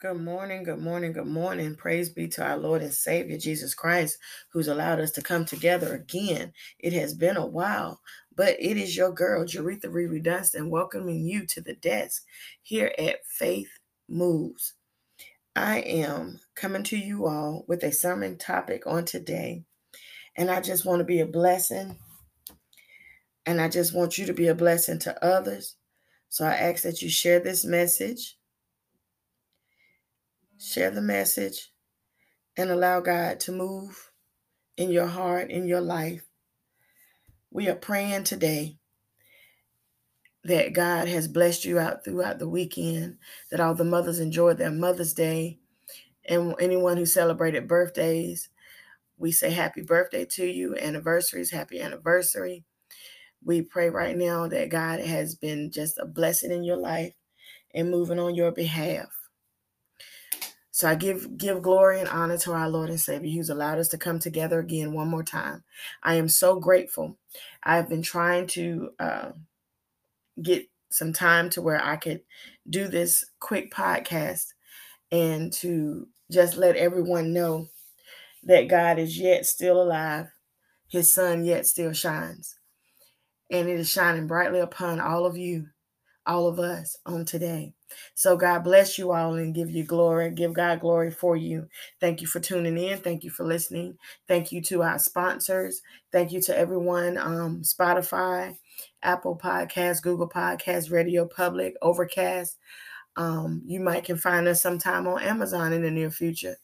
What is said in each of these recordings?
Good morning, good morning, good morning. Praise be to our Lord and Savior Jesus Christ, who's allowed us to come together again. It has been a while, but it is your girl, Jerretha Rere Dunston, welcoming you to the desk here at Faith Moves. I am coming to you all with a sermon topic on today, and I just want to be a blessing, and I just want you to be a blessing to others. So I ask that you share this message share the message, and allow God to move in your heart, in your life. We are praying today that God has blessed you out throughout the weekend, that all the mothers enjoyed their Mother's Day, and anyone who celebrated birthdays, we say happy birthday to you, anniversaries, happy anniversary. We pray right now that God has been just a blessing in your life and moving on your behalf. So I give give glory and honor to our Lord and Savior who's allowed us to come together again one more time. I am so grateful. I've been trying to uh, get some time to where I could do this quick podcast and to just let everyone know that God is yet still alive. His sun yet still shines. And it is shining brightly upon all of you, all of us on today. So God bless you all and give you glory. Give God glory for you. Thank you for tuning in. Thank you for listening. Thank you to our sponsors. Thank you to everyone. Um, Spotify, Apple Podcasts, Google Podcasts, Radio Public, Overcast. Um, you might can find us sometime on Amazon in the near future.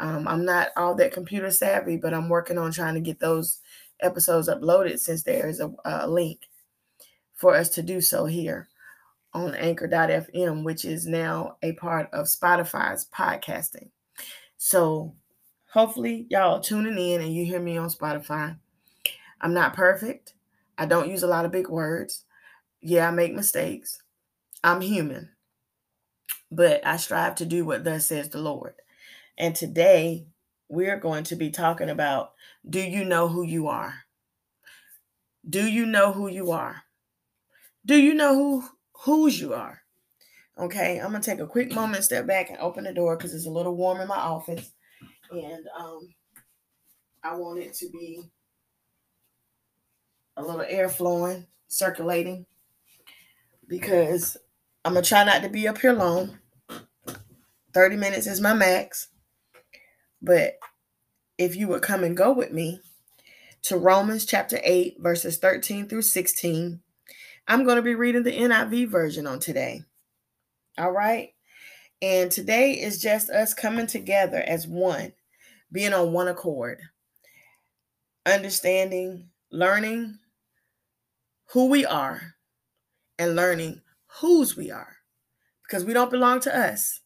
Um, I'm not all that computer savvy, but I'm working on trying to get those episodes uploaded since there is a, a link for us to do so here on anchor.fm, which is now a part of Spotify's podcasting. So hopefully y'all tuning in and you hear me on Spotify. I'm not perfect. I don't use a lot of big words. Yeah, I make mistakes. I'm human. But I strive to do what thus says the Lord. And today we're going to be talking about do you know who you are? Do you know who you are? Do you know who whose you are. Okay, I'm gonna take a quick moment, step back, and open the door because it's a little warm in my office, and um, I want it to be a little air flowing, circulating, because I'm gonna try not to be up here long. 30 minutes is my max, but if you would come and go with me to Romans chapter 8, verses 13 through 16, I'm going to be reading the NIV version on today. All right. And today is just us coming together as one, being on one accord, understanding, learning who we are, and learning whose we are because we don't belong to us.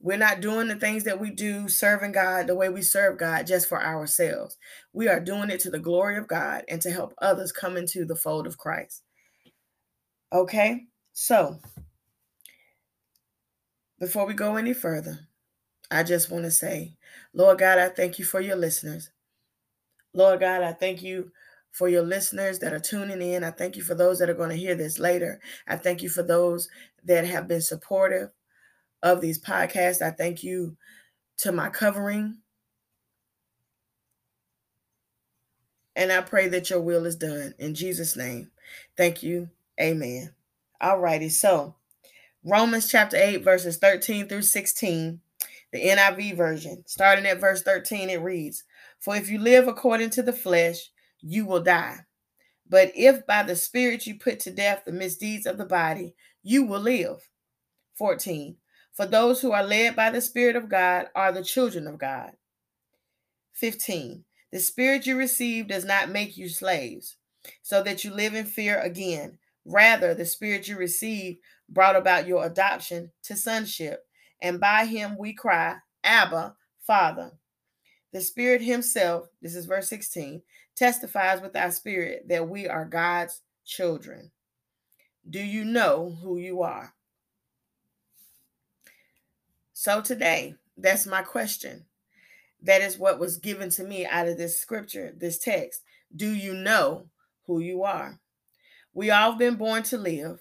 We're not doing the things that we do, serving God the way we serve God just for ourselves. We are doing it to the glory of God and to help others come into the fold of Christ. Okay, so before we go any further, I just want to say, Lord God, I thank you for your listeners. Lord God, I thank you for your listeners that are tuning in. I thank you for those that are going to hear this later. I thank you for those that have been supportive of these podcasts. I thank you to my covering. And I pray that your will is done in Jesus' name. Thank you. Amen. All righty. So, Romans chapter 8, verses 13 through 16, the NIV version. Starting at verse 13, it reads For if you live according to the flesh, you will die. But if by the Spirit you put to death the misdeeds of the body, you will live. 14. For those who are led by the Spirit of God are the children of God. 15. The Spirit you receive does not make you slaves, so that you live in fear again. Rather, the spirit you received brought about your adoption to sonship, and by him we cry, Abba, Father. The Spirit Himself, this is verse 16, testifies with our spirit that we are God's children. Do you know who you are? So today, that's my question. That is what was given to me out of this scripture, this text. Do you know who you are? We all been born to live,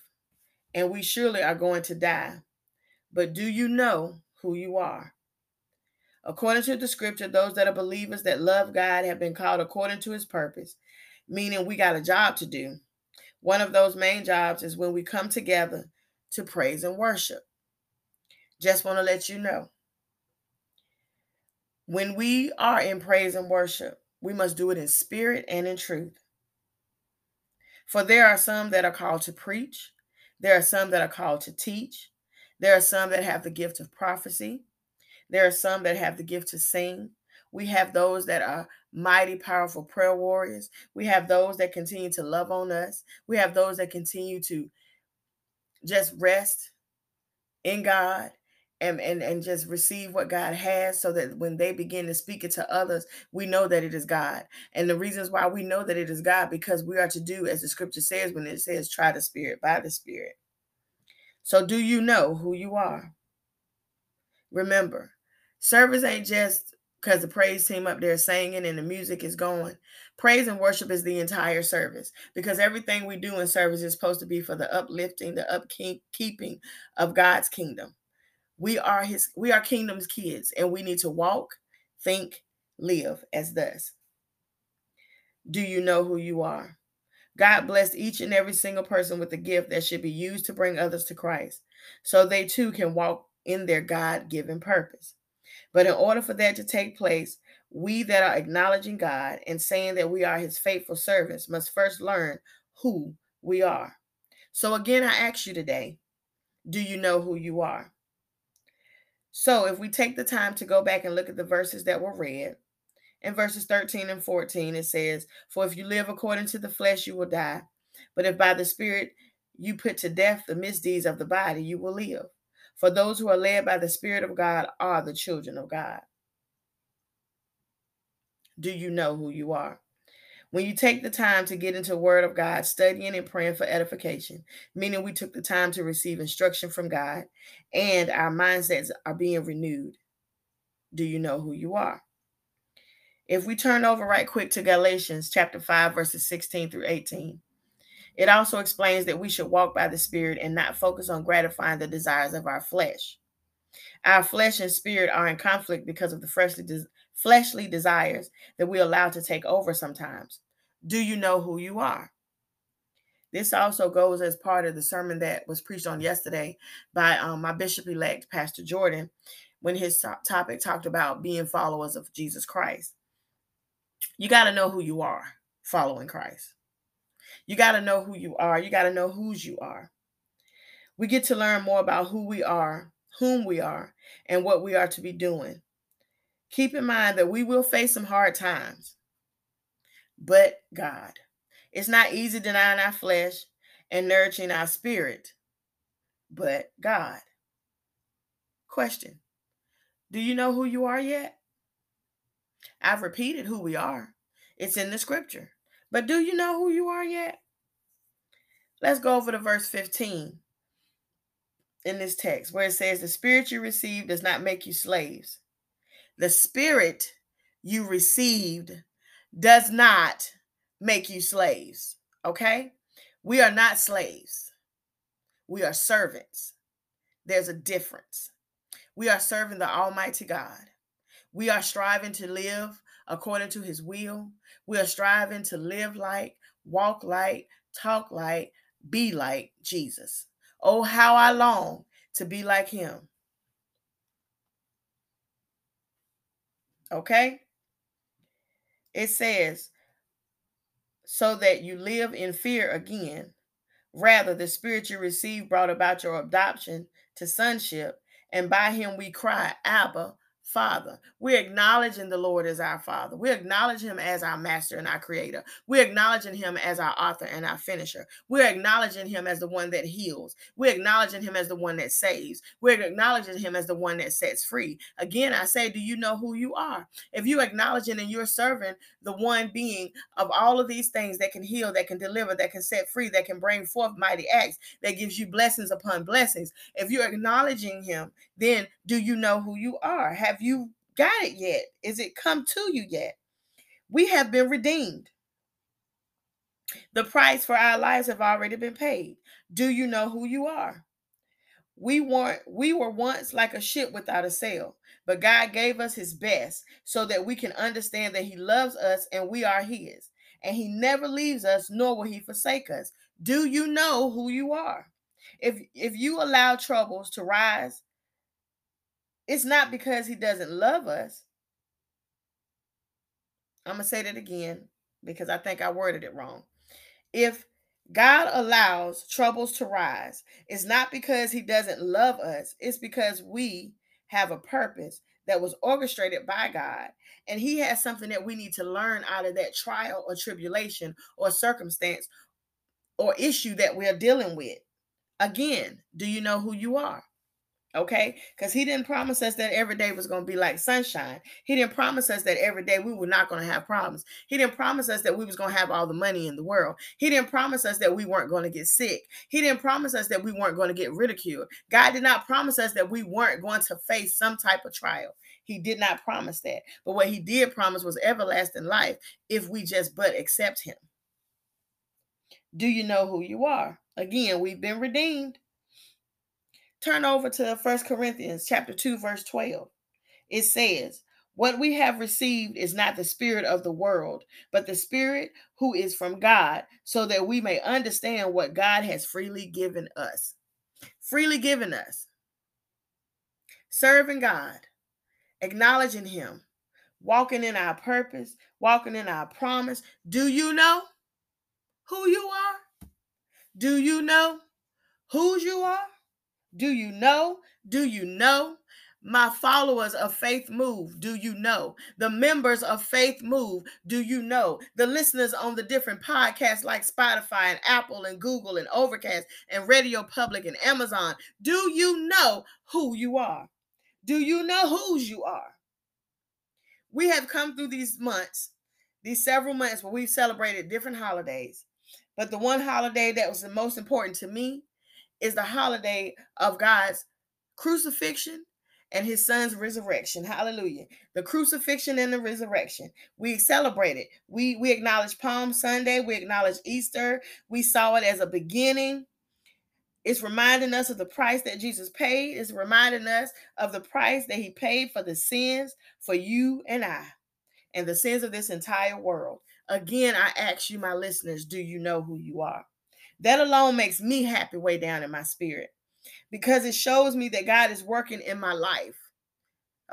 and we surely are going to die. but do you know who you are? According to the scripture, those that are believers that love God have been called according to his purpose, meaning we got a job to do. One of those main jobs is when we come together to praise and worship. Just want to let you know. When we are in praise and worship, we must do it in spirit and in truth. For there are some that are called to preach, there are some that are called to teach, there are some that have the gift of prophecy, there are some that have the gift to sing. We have those that are mighty, powerful prayer warriors. We have those that continue to love on us. We have those that continue to just rest in God and, and, and just receive what God has so that when they begin to speak it to others, we know that it is God. And the reasons why we know that it is God, because we are to do as the scripture says when it says, try the spirit by the spirit. So, do you know who you are? Remember, service ain't just because the praise team up there singing and the music is going. Praise and worship is the entire service because everything we do in service is supposed to be for the uplifting, the upkeeping of God's kingdom. We are his we are kingdom's kids and we need to walk, think, live as thus. Do you know who you are? God blessed each and every single person with a gift that should be used to bring others to Christ so they too can walk in their God given purpose. But in order for that to take place, we that are acknowledging God and saying that we are his faithful servants must first learn who we are. So again, I ask you today do you know who you are? So if we take the time to go back and look at the verses that were read, in verses 13 and 14, it says, For if you live according to the flesh, you will die. But if by the Spirit you put to death the misdeeds of the body, you will live. For those who are led by the Spirit of God are the children of God. Do you know who you are? When you take the time to get into Word of God, studying and praying for edification, meaning we took the time to receive instruction from God and our mindsets are being renewed, do you know who you are? If we turn over right quick to Galatians chapter 5, verses 16 through 18, it also explains that we should walk by the Spirit and not focus on gratifying the desires of our flesh. Our flesh and spirit are in conflict because of the freshly fleshly desires that we allow to take over sometimes. Do you know who you are? This also goes as part of the sermon that was preached on yesterday by um, my bishop elect, Pastor Jordan, when his topic talked about being followers of Jesus Christ. You got to know who you are following Christ. You got to know who you are. You got to know whose you are. We get to learn more about who we are, whom we are, and what we are to be doing. Keep in mind that we will face some hard times, but God. It's not easy denying our flesh and nurturing our spirit, but God. Question Do you know who you are yet? I've repeated who we are, it's in the scripture. But do you know who you are yet? Let's go over to verse 15 in this text where it says, The spirit you receive does not make you slaves the spirit you received does not make you slaves. Okay? We are not slaves, we are servants. There's a difference. We are serving the Almighty God. We are striving to live according to His will. We are striving to live like, walk like, talk like, be like Jesus. Oh, how I long to be like Him. Okay? It says, so that you live in fear again. Rather, the spirit you received brought about your adoption to sonship, and by him we cry, Abba, Father. We're acknowledging the Lord as our Father. We acknowledge Him as our Master and our Creator. We're acknowledging Him as our author and our finisher. We're acknowledging Him as the one that heals. We're acknowledging Him as the one that saves. We're acknowledging Him as the one that sets free. Again, I say, do you know who you are? If you're acknowledging and you're serving the one being of all of these things that can heal, that can deliver, that can set free, that can bring forth mighty acts, that gives you blessings upon blessings, if you're acknowledging Him, then do you know who you are? Have you got it yet? Is it come to you yet? We have been redeemed. The price for our lives have already been paid. Do you know who you are? We weren't we were once like a ship without a sail, but God gave us his best so that we can understand that he loves us and we are his. And he never leaves us nor will he forsake us. Do you know who you are? If if you allow troubles to rise, it's not because he doesn't love us. I'm going to say that again because I think I worded it wrong. If God allows troubles to rise, it's not because he doesn't love us, it's because we have a purpose that was orchestrated by God. And he has something that we need to learn out of that trial or tribulation or circumstance or issue that we're dealing with. Again, do you know who you are? Okay, because he didn't promise us that every day was going to be like sunshine. He didn't promise us that every day we were not going to have problems. He didn't promise us that we was going to have all the money in the world. He didn't promise us that we weren't going to get sick. He didn't promise us that we weren't going to get ridiculed. God did not promise us that we weren't going to face some type of trial. He did not promise that. But what he did promise was everlasting life if we just but accept him. Do you know who you are? Again, we've been redeemed. Turn over to First Corinthians chapter 2 verse 12. It says, "What we have received is not the spirit of the world, but the spirit who is from God, so that we may understand what God has freely given us." Freely given us. Serving God, acknowledging him, walking in our purpose, walking in our promise. Do you know who you are? Do you know whose you are? Do you know? Do you know? My followers of Faith Move, do you know? The members of Faith Move, do you know? The listeners on the different podcasts like Spotify and Apple and Google and Overcast and Radio Public and Amazon, do you know who you are? Do you know whose you are? We have come through these months, these several months where we've celebrated different holidays. But the one holiday that was the most important to me is the holiday of God's crucifixion and his son's resurrection. Hallelujah. The crucifixion and the resurrection. We celebrate it. We we acknowledge Palm Sunday, we acknowledge Easter. We saw it as a beginning. It's reminding us of the price that Jesus paid. It's reminding us of the price that he paid for the sins for you and I and the sins of this entire world. Again, I ask you, my listeners, do you know who you are? That alone makes me happy way down in my spirit because it shows me that God is working in my life.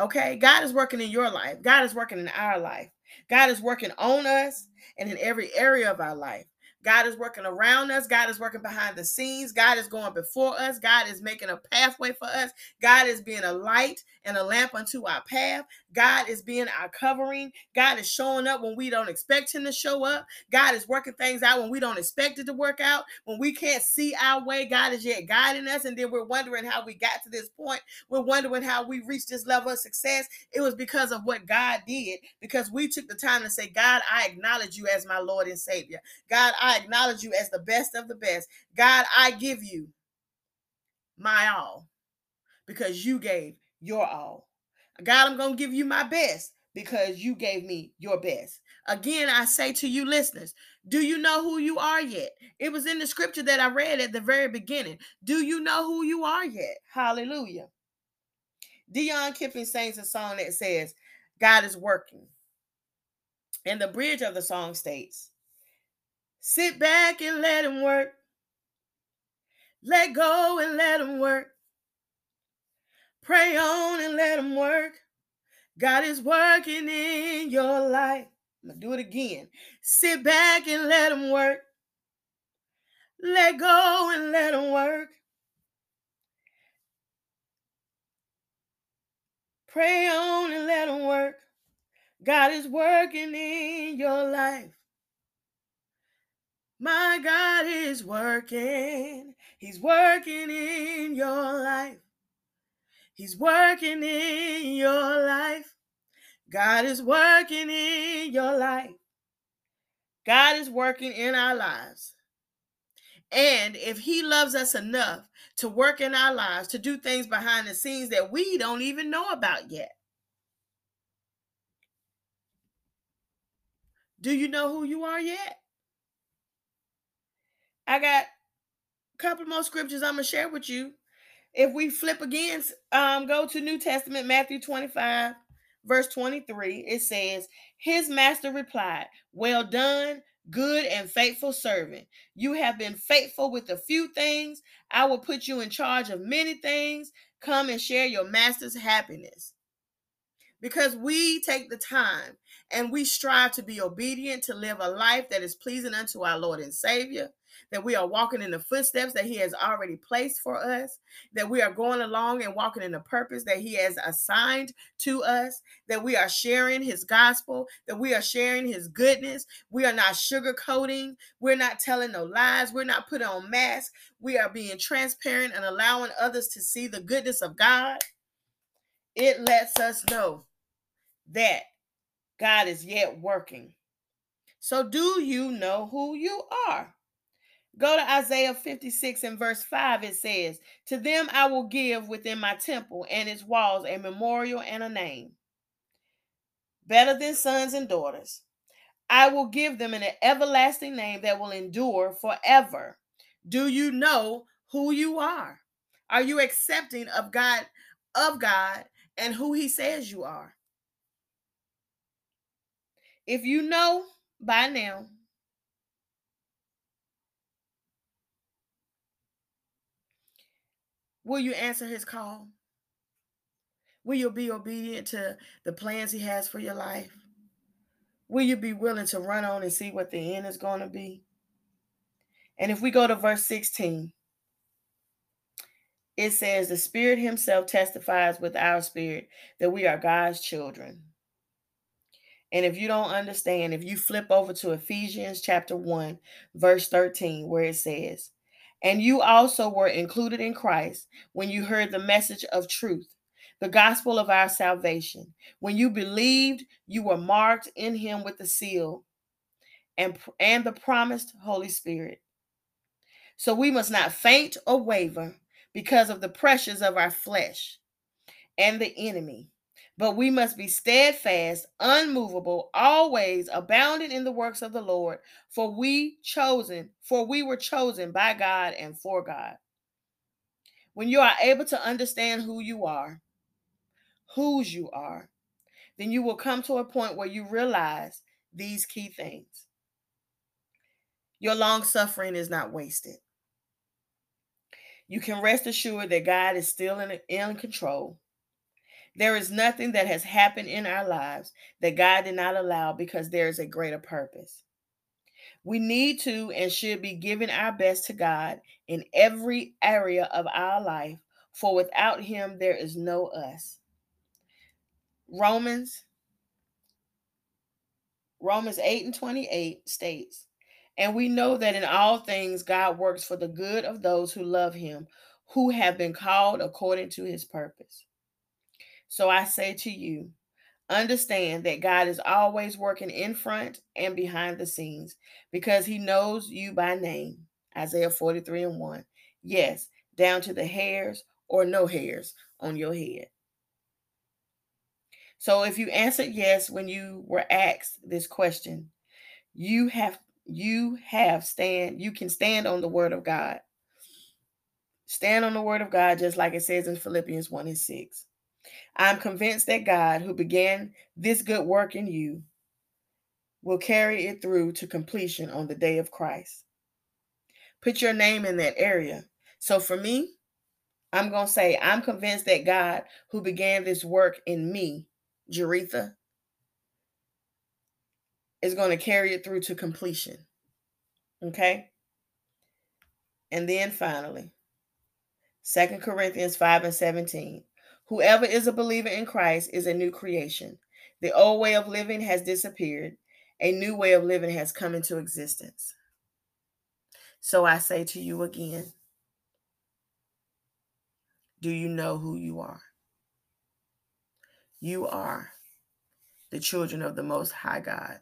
Okay? God is working in your life. God is working in our life. God is working on us and in every area of our life. God is working around us. God is working behind the scenes. God is going before us. God is making a pathway for us. God is being a light and a lamp unto our path. God is being our covering. God is showing up when we don't expect Him to show up. God is working things out when we don't expect it to work out. When we can't see our way, God is yet guiding us. And then we're wondering how we got to this point. We're wondering how we reached this level of success. It was because of what God did, because we took the time to say, God, I acknowledge you as my Lord and Savior. God, I acknowledge you as the best of the best. God, I give you my all because you gave your all. God, I'm going to give you my best because you gave me your best. Again, I say to you, listeners, do you know who you are yet? It was in the scripture that I read at the very beginning. Do you know who you are yet? Hallelujah. Deon Kipping sings a song that says, God is working. And the bridge of the song states, Sit back and let him work. Let go and let him work. Pray on and let him work. God is working in your life. I'm going to do it again. Sit back and let him work. Let go and let him work. Pray on and let him work. God is working in your life. My God is working. He's working in your life. He's working in your life. God is working in your life. God is working in our lives. And if He loves us enough to work in our lives, to do things behind the scenes that we don't even know about yet, do you know who you are yet? I got a couple more scriptures I'm going to share with you if we flip again, um, go to New Testament, Matthew 25, verse 23, it says, His master replied, Well done, good and faithful servant. You have been faithful with a few things. I will put you in charge of many things. Come and share your master's happiness because we take the time and we strive to be obedient to live a life that is pleasing unto our Lord and Savior, that we are walking in the footsteps that He has already placed for us, that we are going along and walking in the purpose that He has assigned to us, that we are sharing His gospel, that we are sharing His goodness. We are not sugarcoating, we're not telling no lies, we're not putting on masks, we are being transparent and allowing others to see the goodness of God. It lets us know that God is yet working. So, do you know who you are? Go to Isaiah 56 and verse 5. It says, To them I will give within my temple and its walls a memorial and a name, better than sons and daughters. I will give them an everlasting name that will endure forever. Do you know who you are? Are you accepting of God, of God, and who He says you are? If you know by now, will you answer his call? Will you be obedient to the plans he has for your life? Will you be willing to run on and see what the end is going to be? And if we go to verse 16, it says, The Spirit Himself testifies with our spirit that we are God's children. And if you don't understand, if you flip over to Ephesians chapter 1, verse 13, where it says, And you also were included in Christ when you heard the message of truth, the gospel of our salvation. When you believed, you were marked in him with the seal and, and the promised Holy Spirit. So we must not faint or waver because of the pressures of our flesh and the enemy but we must be steadfast, unmovable, always abounding in the works of the Lord, for we chosen, for we were chosen by God and for God. When you are able to understand who you are, whose you are, then you will come to a point where you realize these key things. Your long suffering is not wasted. You can rest assured that God is still in, in control there is nothing that has happened in our lives that God did not allow because there is a greater purpose. We need to and should be giving our best to God in every area of our life, for without Him, there is no us. Romans Romans 8 and 28 states, And we know that in all things God works for the good of those who love him, who have been called according to his purpose. So I say to you, understand that God is always working in front and behind the scenes because he knows you by name. Isaiah 43 and 1. Yes, down to the hairs or no hairs on your head. So if you answered yes when you were asked this question, you have you have stand you can stand on the word of God. Stand on the word of God just like it says in Philippians 1 and 6. I'm convinced that God, who began this good work in you, will carry it through to completion on the day of Christ. Put your name in that area. So for me, I'm going to say, I'm convinced that God, who began this work in me, Jerretha, is going to carry it through to completion. Okay? And then finally, Second Corinthians 5 and 17. Whoever is a believer in Christ is a new creation. The old way of living has disappeared, a new way of living has come into existence. So I say to you again do you know who you are? You are the children of the Most High God,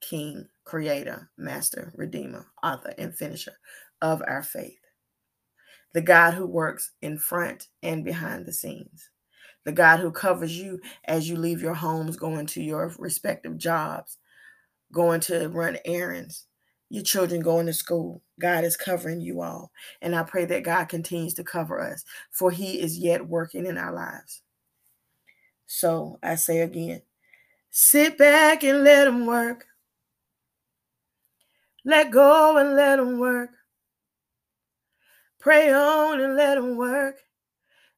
King, Creator, Master, Redeemer, Author, and Finisher of our faith. The God who works in front and behind the scenes the God who covers you as you leave your homes, going to your respective jobs, going to run errands. your children going to school. God is covering you all. And I pray that God continues to cover us, for He is yet working in our lives. So I say again sit back and let Him work. Let go and let Him work. Pray on and let Him work.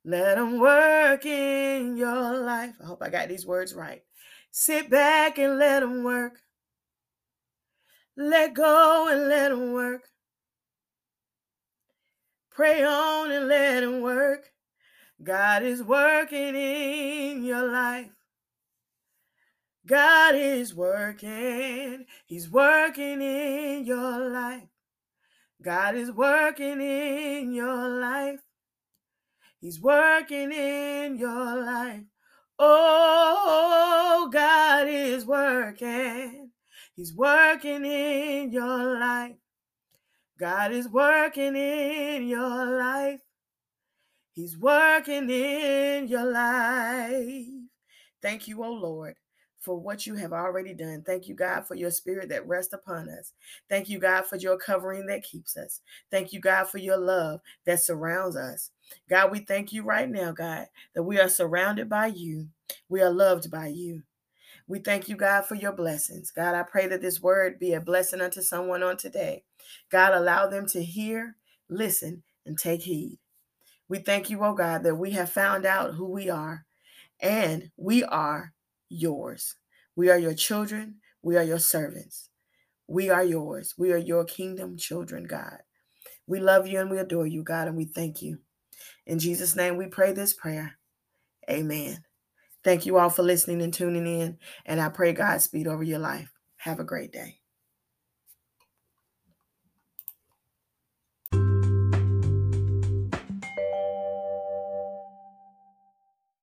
Let Him work in your life. I hope I got these words right. Sit back and let Him work. Let go and let him work. Pray on and let him work. God is working in your life. God is working. He's working in your life. God is working in your life. He's working in your life. Oh, God is working. He's working in your life. God is working in your life. He's working in your life. Thank you, O oh Lord, for what you have already done. Thank you, God, for your spirit that rests upon us. Thank you, God, for your covering that keeps us. Thank you, God, for your love that surrounds us. God, we thank you right now, God, that we are surrounded by you. We are loved by you. We thank you, God, for your blessings. God, I pray that this word be a blessing unto someone on today. God, allow them to hear, listen, and take heed. We thank you, oh God, that we have found out who we are, and we are yours. We are your children. We are your servants. We are yours. We are your kingdom children, God. We love you and we adore you, God, and we thank you. In Jesus' name, we pray this prayer. Amen. Thank you all for listening and tuning in. And I pray Godspeed over your life. Have a great day.